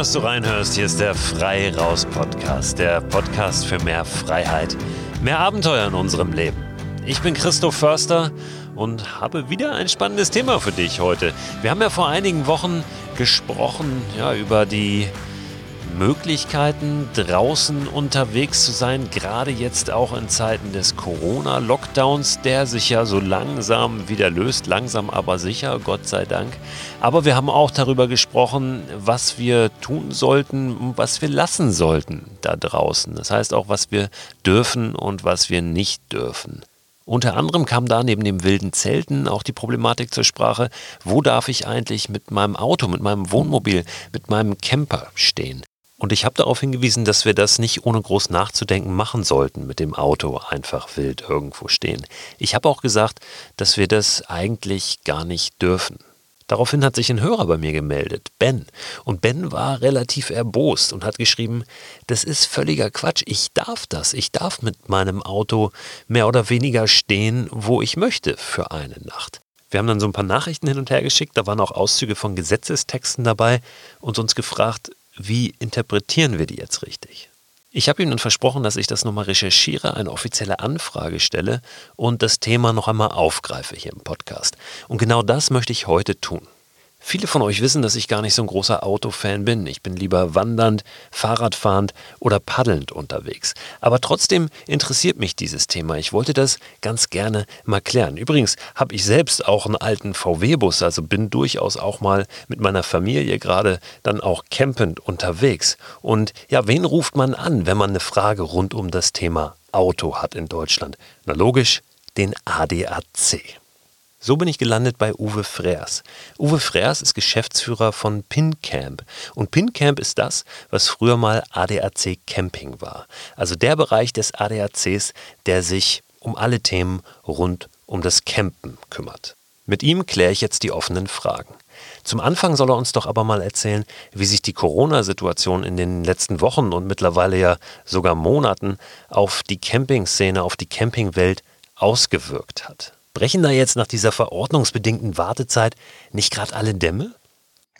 Dass du reinhörst. Hier ist der Frei Raus Podcast, der Podcast für mehr Freiheit, mehr Abenteuer in unserem Leben. Ich bin Christoph Förster und habe wieder ein spannendes Thema für dich heute. Wir haben ja vor einigen Wochen gesprochen ja, über die Möglichkeiten, draußen unterwegs zu sein, gerade jetzt auch in Zeiten des Corona-Lockdowns, der sich ja so langsam wieder löst, langsam aber sicher, Gott sei Dank. Aber wir haben auch darüber gesprochen, was wir tun sollten und was wir lassen sollten da draußen. Das heißt auch, was wir dürfen und was wir nicht dürfen. Unter anderem kam da neben dem wilden Zelten auch die Problematik zur Sprache, wo darf ich eigentlich mit meinem Auto, mit meinem Wohnmobil, mit meinem Camper stehen? Und ich habe darauf hingewiesen, dass wir das nicht ohne groß nachzudenken machen sollten, mit dem Auto einfach wild irgendwo stehen. Ich habe auch gesagt, dass wir das eigentlich gar nicht dürfen. Daraufhin hat sich ein Hörer bei mir gemeldet, Ben. Und Ben war relativ erbost und hat geschrieben, das ist völliger Quatsch, ich darf das, ich darf mit meinem Auto mehr oder weniger stehen, wo ich möchte für eine Nacht. Wir haben dann so ein paar Nachrichten hin und her geschickt, da waren auch Auszüge von Gesetzestexten dabei und uns gefragt, wie interpretieren wir die jetzt richtig? Ich habe ihm dann versprochen, dass ich das nochmal recherchiere, eine offizielle Anfrage stelle und das Thema noch einmal aufgreife hier im Podcast. Und genau das möchte ich heute tun. Viele von euch wissen, dass ich gar nicht so ein großer Autofan bin. Ich bin lieber wandernd, Fahrradfahrend oder paddelnd unterwegs. Aber trotzdem interessiert mich dieses Thema. Ich wollte das ganz gerne mal klären. Übrigens habe ich selbst auch einen alten VW-Bus, also bin durchaus auch mal mit meiner Familie gerade dann auch campend unterwegs. Und ja, wen ruft man an, wenn man eine Frage rund um das Thema Auto hat in Deutschland? Na logisch, den ADAC. So bin ich gelandet bei Uwe Freers. Uwe Freers ist Geschäftsführer von PinCamp. Und PinCamp ist das, was früher mal ADAC Camping war. Also der Bereich des ADACs, der sich um alle Themen rund um das Campen kümmert. Mit ihm kläre ich jetzt die offenen Fragen. Zum Anfang soll er uns doch aber mal erzählen, wie sich die Corona-Situation in den letzten Wochen und mittlerweile ja sogar Monaten auf die Campingszene, auf die Campingwelt ausgewirkt hat. Brechen da jetzt nach dieser verordnungsbedingten Wartezeit nicht gerade alle Dämme?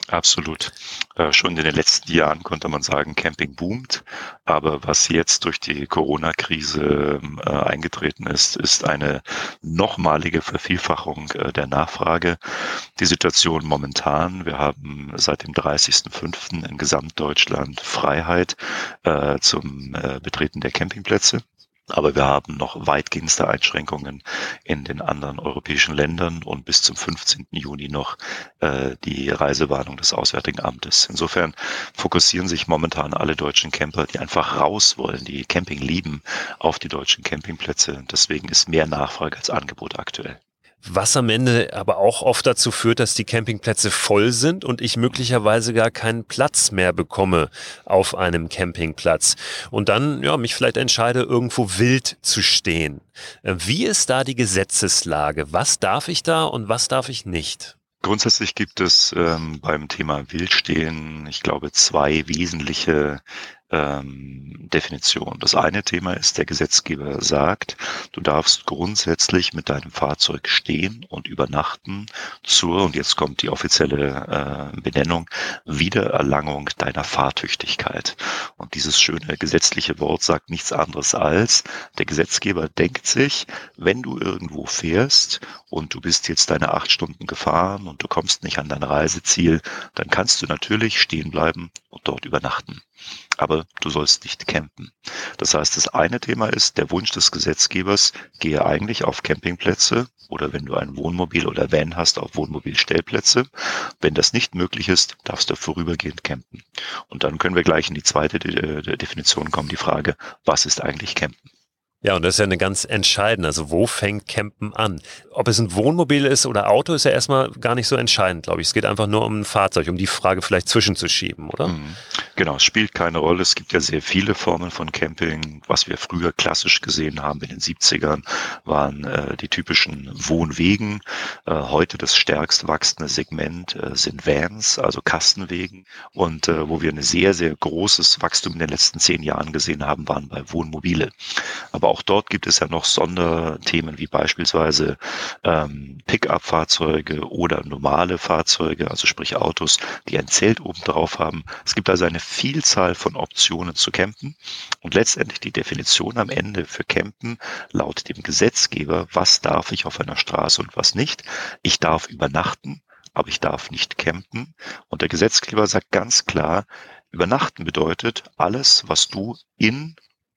Absolut. Äh, schon in den letzten Jahren konnte man sagen, Camping boomt. Aber was jetzt durch die Corona-Krise äh, eingetreten ist, ist eine nochmalige Vervielfachung äh, der Nachfrage. Die Situation momentan, wir haben seit dem 30.05. in Gesamtdeutschland Freiheit äh, zum äh, Betreten der Campingplätze. Aber wir haben noch weitgehendste Einschränkungen in den anderen europäischen Ländern und bis zum 15. Juni noch äh, die Reisewarnung des Auswärtigen Amtes. Insofern fokussieren sich momentan alle deutschen Camper, die einfach raus wollen, die Camping lieben, auf die deutschen Campingplätze. Deswegen ist mehr Nachfrage als Angebot aktuell was am Ende aber auch oft dazu führt, dass die Campingplätze voll sind und ich möglicherweise gar keinen Platz mehr bekomme auf einem Campingplatz und dann ja mich vielleicht entscheide irgendwo wild zu stehen. Äh, wie ist da die Gesetzeslage? Was darf ich da und was darf ich nicht? Grundsätzlich gibt es ähm, beim Thema Wildstehen, ich glaube, zwei wesentliche ähm, Definition. Das eine Thema ist, der Gesetzgeber sagt, du darfst grundsätzlich mit deinem Fahrzeug stehen und übernachten zur, und jetzt kommt die offizielle äh, Benennung, Wiedererlangung deiner Fahrtüchtigkeit. Und dieses schöne gesetzliche Wort sagt nichts anderes als, der Gesetzgeber denkt sich, wenn du irgendwo fährst und du bist jetzt deine acht Stunden gefahren und du kommst nicht an dein Reiseziel, dann kannst du natürlich stehen bleiben und dort übernachten aber du sollst nicht campen. Das heißt, das eine Thema ist, der Wunsch des Gesetzgebers, gehe eigentlich auf Campingplätze oder wenn du ein Wohnmobil oder Van hast, auf Wohnmobilstellplätze. Wenn das nicht möglich ist, darfst du vorübergehend campen. Und dann können wir gleich in die zweite Definition kommen, die Frage, was ist eigentlich campen? Ja, und das ist ja eine ganz entscheidende. Also wo fängt Campen an? Ob es ein Wohnmobil ist oder Auto, ist ja erstmal gar nicht so entscheidend, glaube ich. Es geht einfach nur um ein Fahrzeug, um die Frage vielleicht zwischenzuschieben, oder? Mhm. Genau, es spielt keine Rolle. Es gibt ja sehr viele Formen von Camping. Was wir früher klassisch gesehen haben in den 70ern, waren äh, die typischen Wohnwegen. Äh, heute das stärkst wachsende Segment äh, sind Vans, also Kastenwegen. Und äh, wo wir ein sehr, sehr großes Wachstum in den letzten zehn Jahren gesehen haben, waren bei Wohnmobile. Aber auch dort gibt es ja noch Sonderthemen wie beispielsweise ähm, Pickup-Fahrzeuge oder normale Fahrzeuge, also sprich Autos, die ein Zelt oben drauf haben. Es gibt also eine Vielzahl von Optionen zu campen und letztendlich die Definition am Ende für Campen laut dem Gesetzgeber, was darf ich auf einer Straße und was nicht. Ich darf übernachten, aber ich darf nicht campen. Und der Gesetzgeber sagt ganz klar, übernachten bedeutet alles, was du in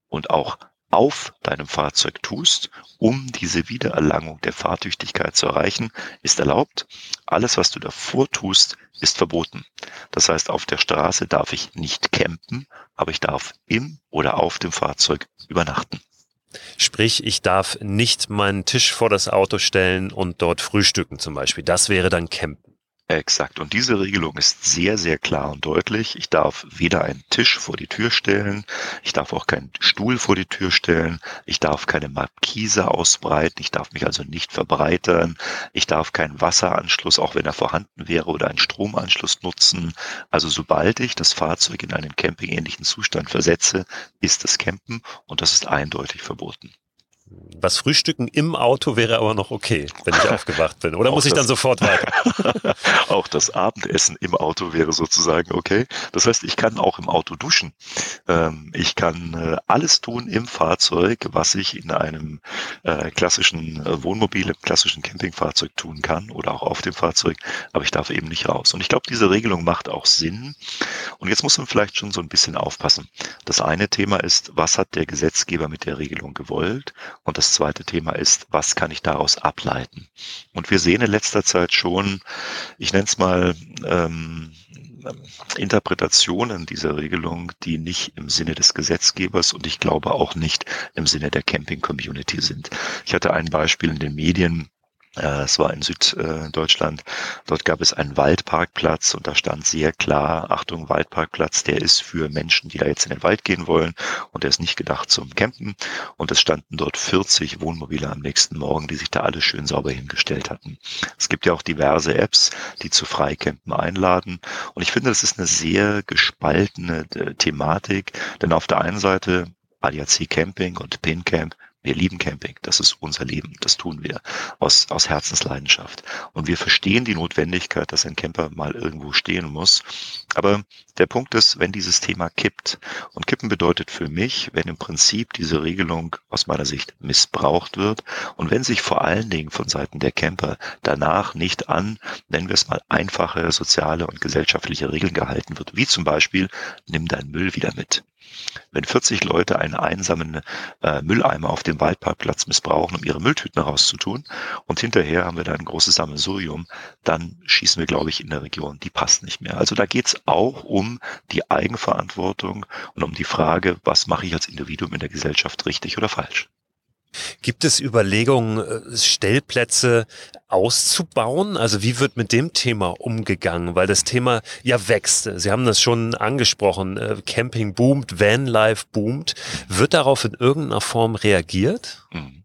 und auch auf deinem Fahrzeug tust, um diese Wiedererlangung der Fahrtüchtigkeit zu erreichen, ist erlaubt. Alles, was du davor tust, ist verboten. Das heißt, auf der Straße darf ich nicht campen, aber ich darf im oder auf dem Fahrzeug übernachten. Sprich, ich darf nicht meinen Tisch vor das Auto stellen und dort frühstücken zum Beispiel. Das wäre dann Campen. Exakt. Und diese Regelung ist sehr, sehr klar und deutlich. Ich darf weder einen Tisch vor die Tür stellen, ich darf auch keinen Stuhl vor die Tür stellen, ich darf keine Markise ausbreiten, ich darf mich also nicht verbreitern, ich darf keinen Wasseranschluss, auch wenn er vorhanden wäre, oder einen Stromanschluss nutzen. Also sobald ich das Fahrzeug in einen campingähnlichen Zustand versetze, ist es Campen und das ist eindeutig verboten. Was Frühstücken im Auto wäre aber noch okay, wenn ich aufgewacht bin. Oder muss ich dann sofort weiter? auch das Abendessen im Auto wäre sozusagen okay. Das heißt, ich kann auch im Auto duschen. Ähm, ich kann äh, alles tun im Fahrzeug, was ich in einem äh, klassischen äh, Wohnmobil, im klassischen Campingfahrzeug tun kann oder auch auf dem Fahrzeug. Aber ich darf eben nicht raus. Und ich glaube, diese Regelung macht auch Sinn. Und jetzt muss man vielleicht schon so ein bisschen aufpassen. Das eine Thema ist, was hat der Gesetzgeber mit der Regelung gewollt? Und das zweite Thema ist, was kann ich daraus ableiten? Und wir sehen in letzter Zeit schon, ich nenne es mal, ähm, Interpretationen dieser Regelung, die nicht im Sinne des Gesetzgebers und ich glaube auch nicht im Sinne der Camping-Community sind. Ich hatte ein Beispiel in den Medien, es war in Süddeutschland. Dort gab es einen Waldparkplatz und da stand sehr klar, Achtung, Waldparkplatz, der ist für Menschen, die da jetzt in den Wald gehen wollen und der ist nicht gedacht zum Campen. Und es standen dort 40 Wohnmobile am nächsten Morgen, die sich da alle schön sauber hingestellt hatten. Es gibt ja auch diverse Apps, die zu Freicampen einladen. Und ich finde, das ist eine sehr gespaltene äh, Thematik, denn auf der einen Seite ADAC Camping und PinCamp wir lieben Camping. Das ist unser Leben. Das tun wir aus, aus Herzensleidenschaft. Und wir verstehen die Notwendigkeit, dass ein Camper mal irgendwo stehen muss. Aber der Punkt ist, wenn dieses Thema kippt, und kippen bedeutet für mich, wenn im Prinzip diese Regelung aus meiner Sicht missbraucht wird und wenn sich vor allen Dingen von Seiten der Camper danach nicht an, nennen wir es mal, einfache soziale und gesellschaftliche Regeln gehalten wird, wie zum Beispiel, nimm deinen Müll wieder mit. Wenn 40 Leute einen einsamen äh, Mülleimer auf dem Waldparkplatz missbrauchen, um ihre Mülltüten rauszutun, und hinterher haben wir da ein großes Sammelsurium, dann schießen wir, glaube ich, in der Region, die passt nicht mehr. Also da geht es auch um die Eigenverantwortung und um die Frage, was mache ich als Individuum in der Gesellschaft richtig oder falsch. Gibt es Überlegungen, äh, Stellplätze auszubauen? Also wie wird mit dem Thema umgegangen? Weil das Thema ja wächst. Sie haben das schon angesprochen. Äh, Camping boomt, Vanlife boomt. Wird darauf in irgendeiner Form reagiert? Mhm.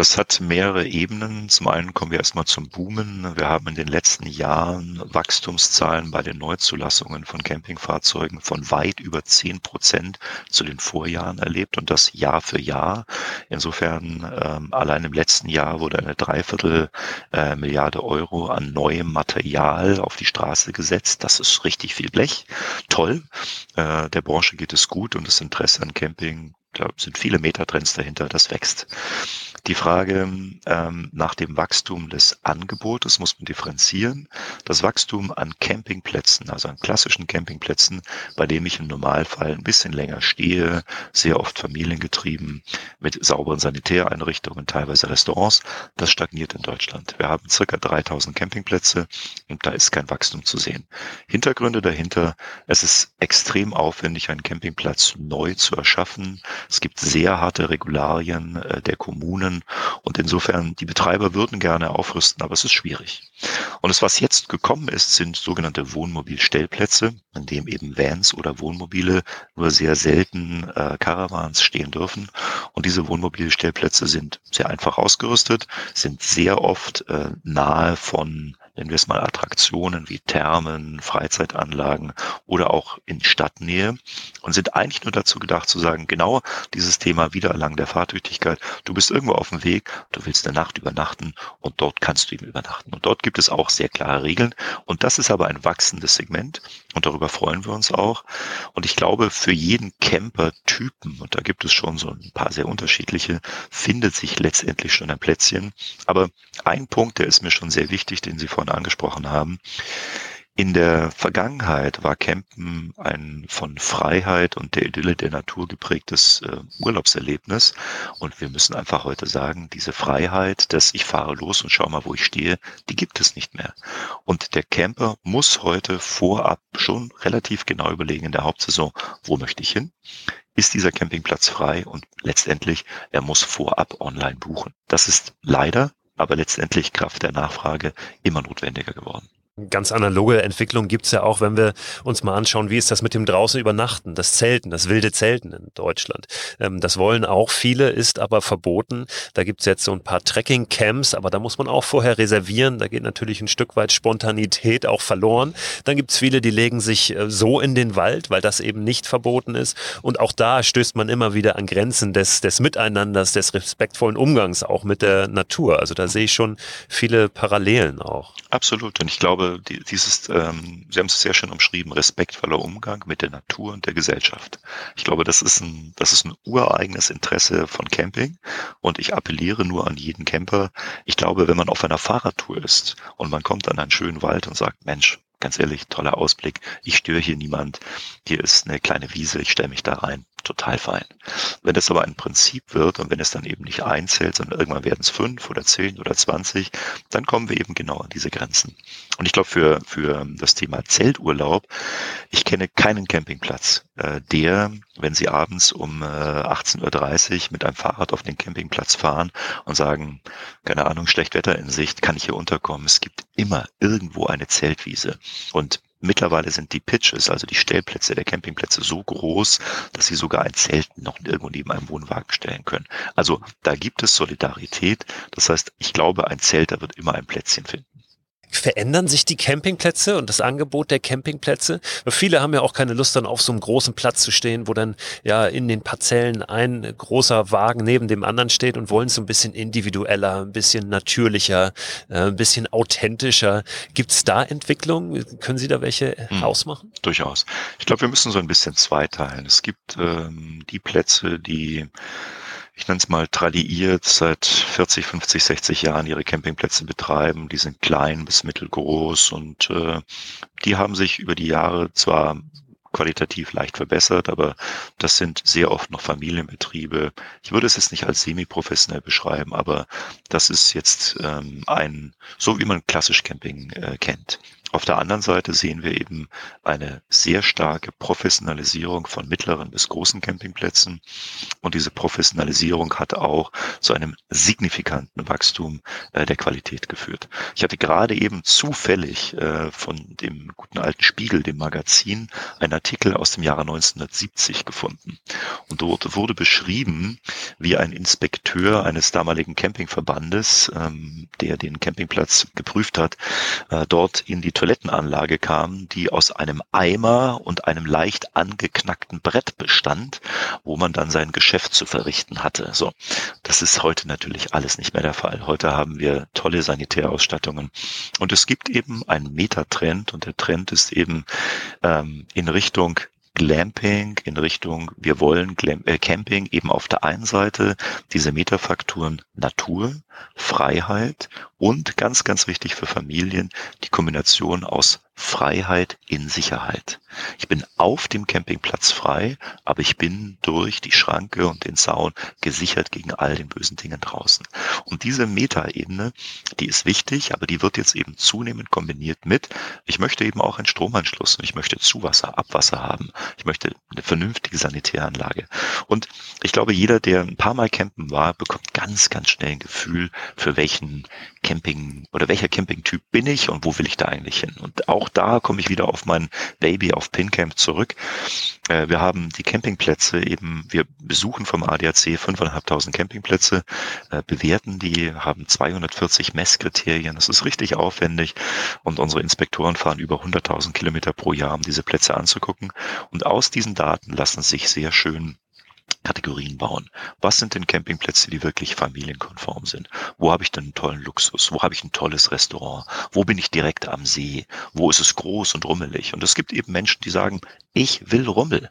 Das hat mehrere Ebenen. Zum einen kommen wir erstmal zum Boomen. Wir haben in den letzten Jahren Wachstumszahlen bei den Neuzulassungen von Campingfahrzeugen von weit über zehn Prozent zu den Vorjahren erlebt und das Jahr für Jahr. Insofern ähm, allein im letzten Jahr wurde eine Dreiviertel äh, Milliarde Euro an neuem Material auf die Straße gesetzt. Das ist richtig viel Blech. Toll. Äh, der Branche geht es gut und das Interesse an Camping da sind viele Megatrends dahinter, das wächst. Die Frage ähm, nach dem Wachstum des Angebotes muss man differenzieren. Das Wachstum an Campingplätzen, also an klassischen Campingplätzen, bei dem ich im Normalfall ein bisschen länger stehe, sehr oft familiengetrieben, mit sauberen Sanitäreinrichtungen, teilweise Restaurants, das stagniert in Deutschland. Wir haben circa 3000 Campingplätze und da ist kein Wachstum zu sehen. Hintergründe dahinter, es ist extrem aufwendig, einen Campingplatz neu zu erschaffen. Es gibt sehr harte Regularien äh, der Kommunen Und insofern, die Betreiber würden gerne aufrüsten, aber es ist schwierig. Und das, was jetzt gekommen ist, sind sogenannte Wohnmobilstellplätze, in dem eben Vans oder Wohnmobile nur sehr selten äh, Caravans stehen dürfen. Und diese Wohnmobilstellplätze sind sehr einfach ausgerüstet, sind sehr oft äh, nahe von nennen wir es mal Attraktionen wie Thermen, Freizeitanlagen oder auch in Stadtnähe und sind eigentlich nur dazu gedacht zu sagen, genau dieses Thema Wiedererlangen der Fahrtüchtigkeit. Du bist irgendwo auf dem Weg, du willst eine Nacht übernachten und dort kannst du eben übernachten. Und dort gibt es auch sehr klare Regeln. Und das ist aber ein wachsendes Segment und darüber freuen wir uns auch. Und ich glaube, für jeden Camper-Typen, und da gibt es schon so ein paar sehr unterschiedliche, findet sich letztendlich schon ein Plätzchen. Aber ein Punkt, der ist mir schon sehr wichtig, den Sie vorhin angesprochen haben. In der Vergangenheit war Campen ein von Freiheit und der Idylle der Natur geprägtes äh, Urlaubserlebnis. Und wir müssen einfach heute sagen, diese Freiheit, dass ich fahre los und schau mal, wo ich stehe, die gibt es nicht mehr. Und der Camper muss heute vorab schon relativ genau überlegen in der Hauptsaison, wo möchte ich hin? Ist dieser Campingplatz frei? Und letztendlich, er muss vorab online buchen. Das ist leider, aber letztendlich Kraft der Nachfrage immer notwendiger geworden. Ganz analoge Entwicklung gibt's ja auch, wenn wir uns mal anschauen, wie ist das mit dem draußen übernachten, das Zelten, das wilde Zelten in Deutschland. Ähm, das wollen auch viele, ist aber verboten. Da gibt's jetzt so ein paar Trekking-Camps, aber da muss man auch vorher reservieren. Da geht natürlich ein Stück weit Spontanität auch verloren. Dann gibt's viele, die legen sich äh, so in den Wald, weil das eben nicht verboten ist. Und auch da stößt man immer wieder an Grenzen des, des Miteinanders, des respektvollen Umgangs auch mit der Natur. Also da sehe ich schon viele Parallelen auch. Absolut. Und ich glaube, dieses, ähm, Sie haben es sehr schön umschrieben, respektvoller Umgang mit der Natur und der Gesellschaft. Ich glaube, das ist ein, das ist ein ureigenes Interesse von Camping. Und ich appelliere nur an jeden Camper. Ich glaube, wenn man auf einer Fahrradtour ist und man kommt an einen schönen Wald und sagt, Mensch, ganz ehrlich, toller Ausblick. Ich störe hier niemand. Hier ist eine kleine Wiese, ich stelle mich da rein total fein. Wenn das aber ein Prinzip wird und wenn es dann eben nicht einzählt, sondern irgendwann werden es fünf oder zehn oder zwanzig, dann kommen wir eben genau an diese Grenzen. Und ich glaube, für, für das Thema Zelturlaub, ich kenne keinen Campingplatz, äh, der, wenn Sie abends um äh, 18.30 Uhr mit einem Fahrrad auf den Campingplatz fahren und sagen, keine Ahnung, schlecht Wetter in Sicht, kann ich hier unterkommen. Es gibt immer irgendwo eine Zeltwiese. Und Mittlerweile sind die Pitches, also die Stellplätze der Campingplätze so groß, dass sie sogar ein Zelt noch irgendwo neben einem Wohnwagen stellen können. Also da gibt es Solidarität. Das heißt, ich glaube, ein Zelter wird immer ein Plätzchen finden. Verändern sich die Campingplätze und das Angebot der Campingplätze? Weil viele haben ja auch keine Lust, dann auf so einem großen Platz zu stehen, wo dann ja in den Parzellen ein großer Wagen neben dem anderen steht und wollen es so ein bisschen individueller, ein bisschen natürlicher, äh, ein bisschen authentischer. Gibt es da Entwicklungen? Können Sie da welche hm, ausmachen? Durchaus. Ich glaube, wir müssen so ein bisschen zweiteilen. Es gibt ähm, die Plätze, die ich nenne es mal tradiert, seit 40, 50, 60 Jahren ihre Campingplätze betreiben. Die sind klein bis mittelgroß und äh, die haben sich über die Jahre zwar qualitativ leicht verbessert, aber das sind sehr oft noch Familienbetriebe. Ich würde es jetzt nicht als semi-professionell beschreiben, aber das ist jetzt ähm, ein, so wie man klassisch Camping äh, kennt. Auf der anderen Seite sehen wir eben eine sehr starke Professionalisierung von mittleren bis großen Campingplätzen. Und diese Professionalisierung hat auch zu einem signifikanten Wachstum äh, der Qualität geführt. Ich hatte gerade eben zufällig äh, von dem guten alten Spiegel, dem Magazin, einen Artikel aus dem Jahre 1970 gefunden. Und dort wurde beschrieben, wie ein Inspekteur eines damaligen Campingverbandes, ähm, der den Campingplatz geprüft hat, äh, dort in die Toilettenanlage kam, die aus einem Eimer und einem leicht angeknackten Brett bestand, wo man dann sein Geschäft zu verrichten hatte. So, das ist heute natürlich alles nicht mehr der Fall. Heute haben wir tolle Sanitärausstattungen und es gibt eben einen Metatrend und der Trend ist eben ähm, in Richtung Glamping in Richtung, wir wollen Glam äh, Camping eben auf der einen Seite diese Metafaktoren Natur, Freiheit und ganz, ganz wichtig für Familien, die Kombination aus Freiheit in Sicherheit. Ich bin auf dem Campingplatz frei, aber ich bin durch die Schranke und den Zaun gesichert gegen all den bösen Dingen draußen. Und diese Metaebene, die ist wichtig, aber die wird jetzt eben zunehmend kombiniert mit, ich möchte eben auch einen Stromanschluss und ich möchte Zuwasser, Abwasser haben. Ich möchte eine vernünftige Sanitäranlage. Und ich glaube, jeder, der ein paar Mal campen war, bekommt ganz, ganz schnell ein Gefühl, für welchen Camping oder welcher Campingtyp bin ich und wo will ich da eigentlich hin. Und auch da komme ich wieder auf mein Baby auf PinCamp zurück. Äh, wir haben die Campingplätze eben, wir besuchen vom ADAC 5.500 Campingplätze, äh, bewerten die, haben 240 Messkriterien. Das ist richtig aufwendig und unsere Inspektoren fahren über 100.000 Kilometer pro Jahr, um diese Plätze anzugucken. Und aus diesen Daten lassen sich sehr schön Kategorien bauen. Was sind denn Campingplätze, die wirklich familienkonform sind? Wo habe ich denn einen tollen Luxus? Wo habe ich ein tolles Restaurant? Wo bin ich direkt am See? Wo ist es groß und rummelig? Und es gibt eben Menschen, die sagen, ich will Rummel.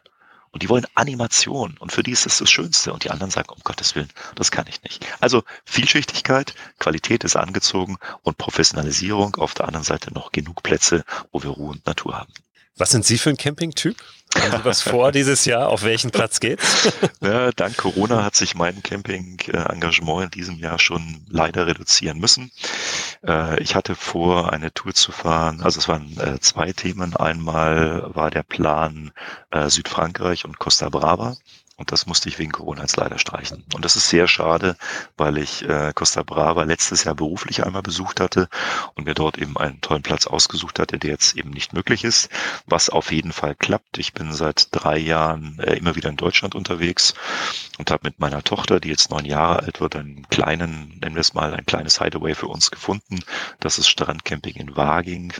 Und die wollen Animation. Und für die ist das das Schönste. Und die anderen sagen, um Gottes Willen, das kann ich nicht. Also Vielschichtigkeit, Qualität ist angezogen und Professionalisierung. Auf der anderen Seite noch genug Plätze, wo wir Ruhe und Natur haben. Was sind Sie für ein Campingtyp? Haben Sie was vor dieses Jahr? Auf welchen Platz geht's? Ja, dank Corona hat sich mein Camping-Engagement in diesem Jahr schon leider reduzieren müssen. Äh, ich hatte vor, eine Tour zu fahren. Also es waren äh, zwei Themen. Einmal war der Plan äh, Südfrankreich und Costa Brava. Und das musste ich wegen Corona jetzt leider streichen. Und das ist sehr schade, weil ich äh, Costa Brava letztes Jahr beruflich einmal besucht hatte und mir dort eben einen tollen Platz ausgesucht hatte, der jetzt eben nicht möglich ist, was auf jeden Fall klappt. Ich bin seit drei Jahren äh, immer wieder in Deutschland unterwegs und habe mit meiner Tochter, die jetzt neun Jahre alt wird, einen kleinen, nennen wir es mal, ein kleines Hideaway für uns gefunden. Das ist Strandcamping in Waging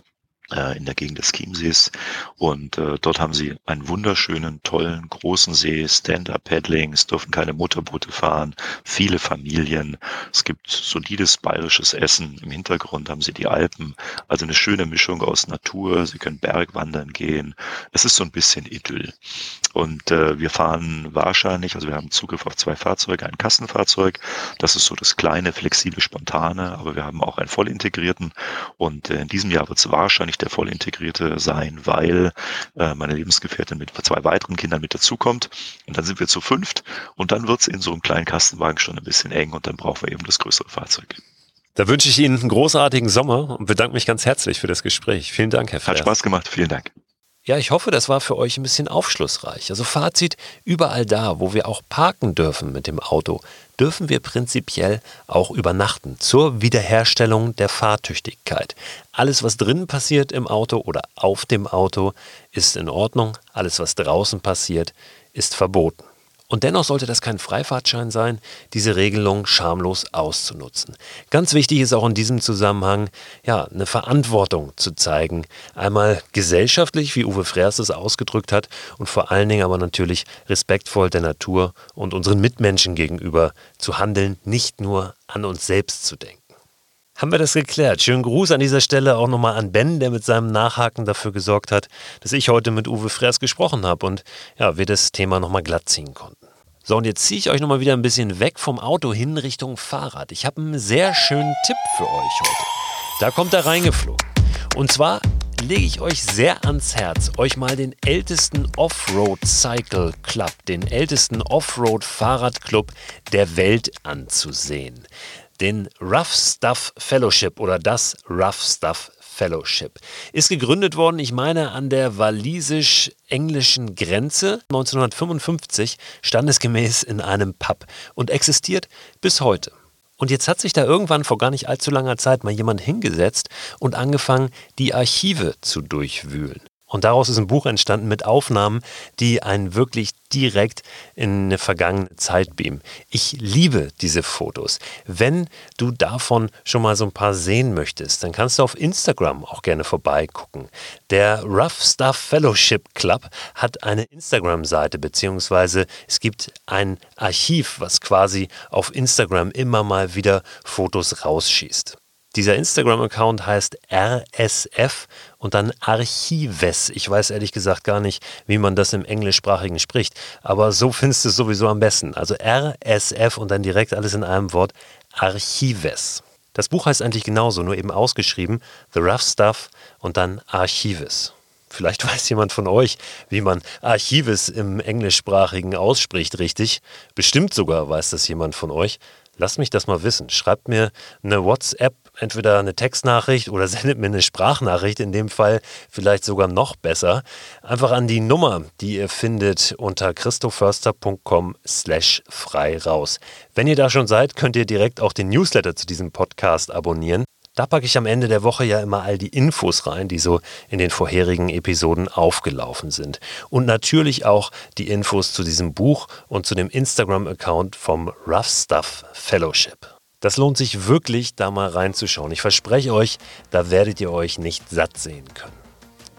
in der Gegend des Chiemsees. Und äh, dort haben sie einen wunderschönen, tollen, großen See, Stand-Up-Paddling, es dürfen keine Motorboote fahren, viele Familien, es gibt solides bayerisches Essen, im Hintergrund haben sie die Alpen, also eine schöne Mischung aus Natur, sie können Bergwandern gehen, es ist so ein bisschen Idyll. Und äh, wir fahren wahrscheinlich, also wir haben Zugriff auf zwei Fahrzeuge, ein Kassenfahrzeug, das ist so das kleine, flexible, spontane, aber wir haben auch einen voll integrierten. Und äh, in diesem Jahr wird es wahrscheinlich der voll integrierte sein, weil äh, meine Lebensgefährtin mit zwei weiteren Kindern mit dazukommt und dann sind wir zu fünft und dann wird es in so einem kleinen Kastenwagen schon ein bisschen eng und dann brauchen wir eben das größere Fahrzeug. Da wünsche ich Ihnen einen großartigen Sommer und bedanke mich ganz herzlich für das Gespräch. Vielen Dank, Herr Flers. Hat Spaß gemacht, vielen Dank. Ja, ich hoffe, das war für euch ein bisschen aufschlussreich. Also Fazit, überall da, wo wir auch parken dürfen mit dem Auto, dürfen wir prinzipiell auch übernachten zur Wiederherstellung der Fahrtüchtigkeit. Alles, was drinnen passiert im Auto oder auf dem Auto, ist in Ordnung. Alles, was draußen passiert, ist verboten. Und dennoch sollte das kein Freifahrtschein sein, diese Regelung schamlos auszunutzen. Ganz wichtig ist auch in diesem Zusammenhang, ja, eine Verantwortung zu zeigen. Einmal gesellschaftlich, wie Uwe Freers es ausgedrückt hat, und vor allen Dingen aber natürlich respektvoll der Natur und unseren Mitmenschen gegenüber zu handeln, nicht nur an uns selbst zu denken haben wir das geklärt. Schönen Gruß an dieser Stelle auch nochmal an Ben, der mit seinem Nachhaken dafür gesorgt hat, dass ich heute mit Uwe Freers gesprochen habe und ja, wir das Thema nochmal glatt ziehen konnten. So, und jetzt ziehe ich euch nochmal wieder ein bisschen weg vom Auto hin Richtung Fahrrad. Ich habe einen sehr schönen Tipp für euch heute. Da kommt er reingeflogen. Und zwar lege ich euch sehr ans Herz, euch mal den ältesten Offroad Cycle Club, den ältesten Offroad Fahrradclub der Welt anzusehen den Rough Stuff Fellowship oder das Rough Stuff Fellowship. Ist gegründet worden, ich meine, an der walisisch-englischen Grenze 1955, standesgemäß in einem Pub und existiert bis heute. Und jetzt hat sich da irgendwann vor gar nicht allzu langer Zeit mal jemand hingesetzt und angefangen, die Archive zu durchwühlen. Und daraus ist ein Buch entstanden mit Aufnahmen, die einen wirklich direkt in eine vergangene Zeit beamen. Ich liebe diese Fotos. Wenn du davon schon mal so ein paar sehen möchtest, dann kannst du auf Instagram auch gerne vorbeigucken. Der Rough Stuff Fellowship Club hat eine Instagram-Seite, beziehungsweise es gibt ein Archiv, was quasi auf Instagram immer mal wieder Fotos rausschießt. Dieser Instagram-Account heißt RSF und dann Archives. Ich weiß ehrlich gesagt gar nicht, wie man das im Englischsprachigen spricht, aber so findest du es sowieso am besten. Also RSF und dann direkt alles in einem Wort Archives. Das Buch heißt eigentlich genauso, nur eben ausgeschrieben The Rough Stuff und dann Archives. Vielleicht weiß jemand von euch, wie man Archives im Englischsprachigen ausspricht, richtig? Bestimmt sogar weiß das jemand von euch. Lasst mich das mal wissen. Schreibt mir eine WhatsApp entweder eine Textnachricht oder sendet mir eine Sprachnachricht, in dem Fall vielleicht sogar noch besser, einfach an die Nummer, die ihr findet unter christoförster.com slash frei raus. Wenn ihr da schon seid, könnt ihr direkt auch den Newsletter zu diesem Podcast abonnieren. Da packe ich am Ende der Woche ja immer all die Infos rein, die so in den vorherigen Episoden aufgelaufen sind. Und natürlich auch die Infos zu diesem Buch und zu dem Instagram-Account vom Rough Stuff Fellowship. Das lohnt sich wirklich, da mal reinzuschauen. Ich verspreche euch, da werdet ihr euch nicht satt sehen können.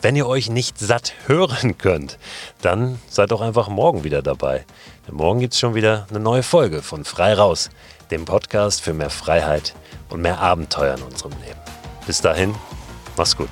Wenn ihr euch nicht satt hören könnt, dann seid doch einfach morgen wieder dabei. Denn morgen gibt es schon wieder eine neue Folge von Frei Raus, dem Podcast für mehr Freiheit und mehr Abenteuer in unserem Leben. Bis dahin, mach's gut.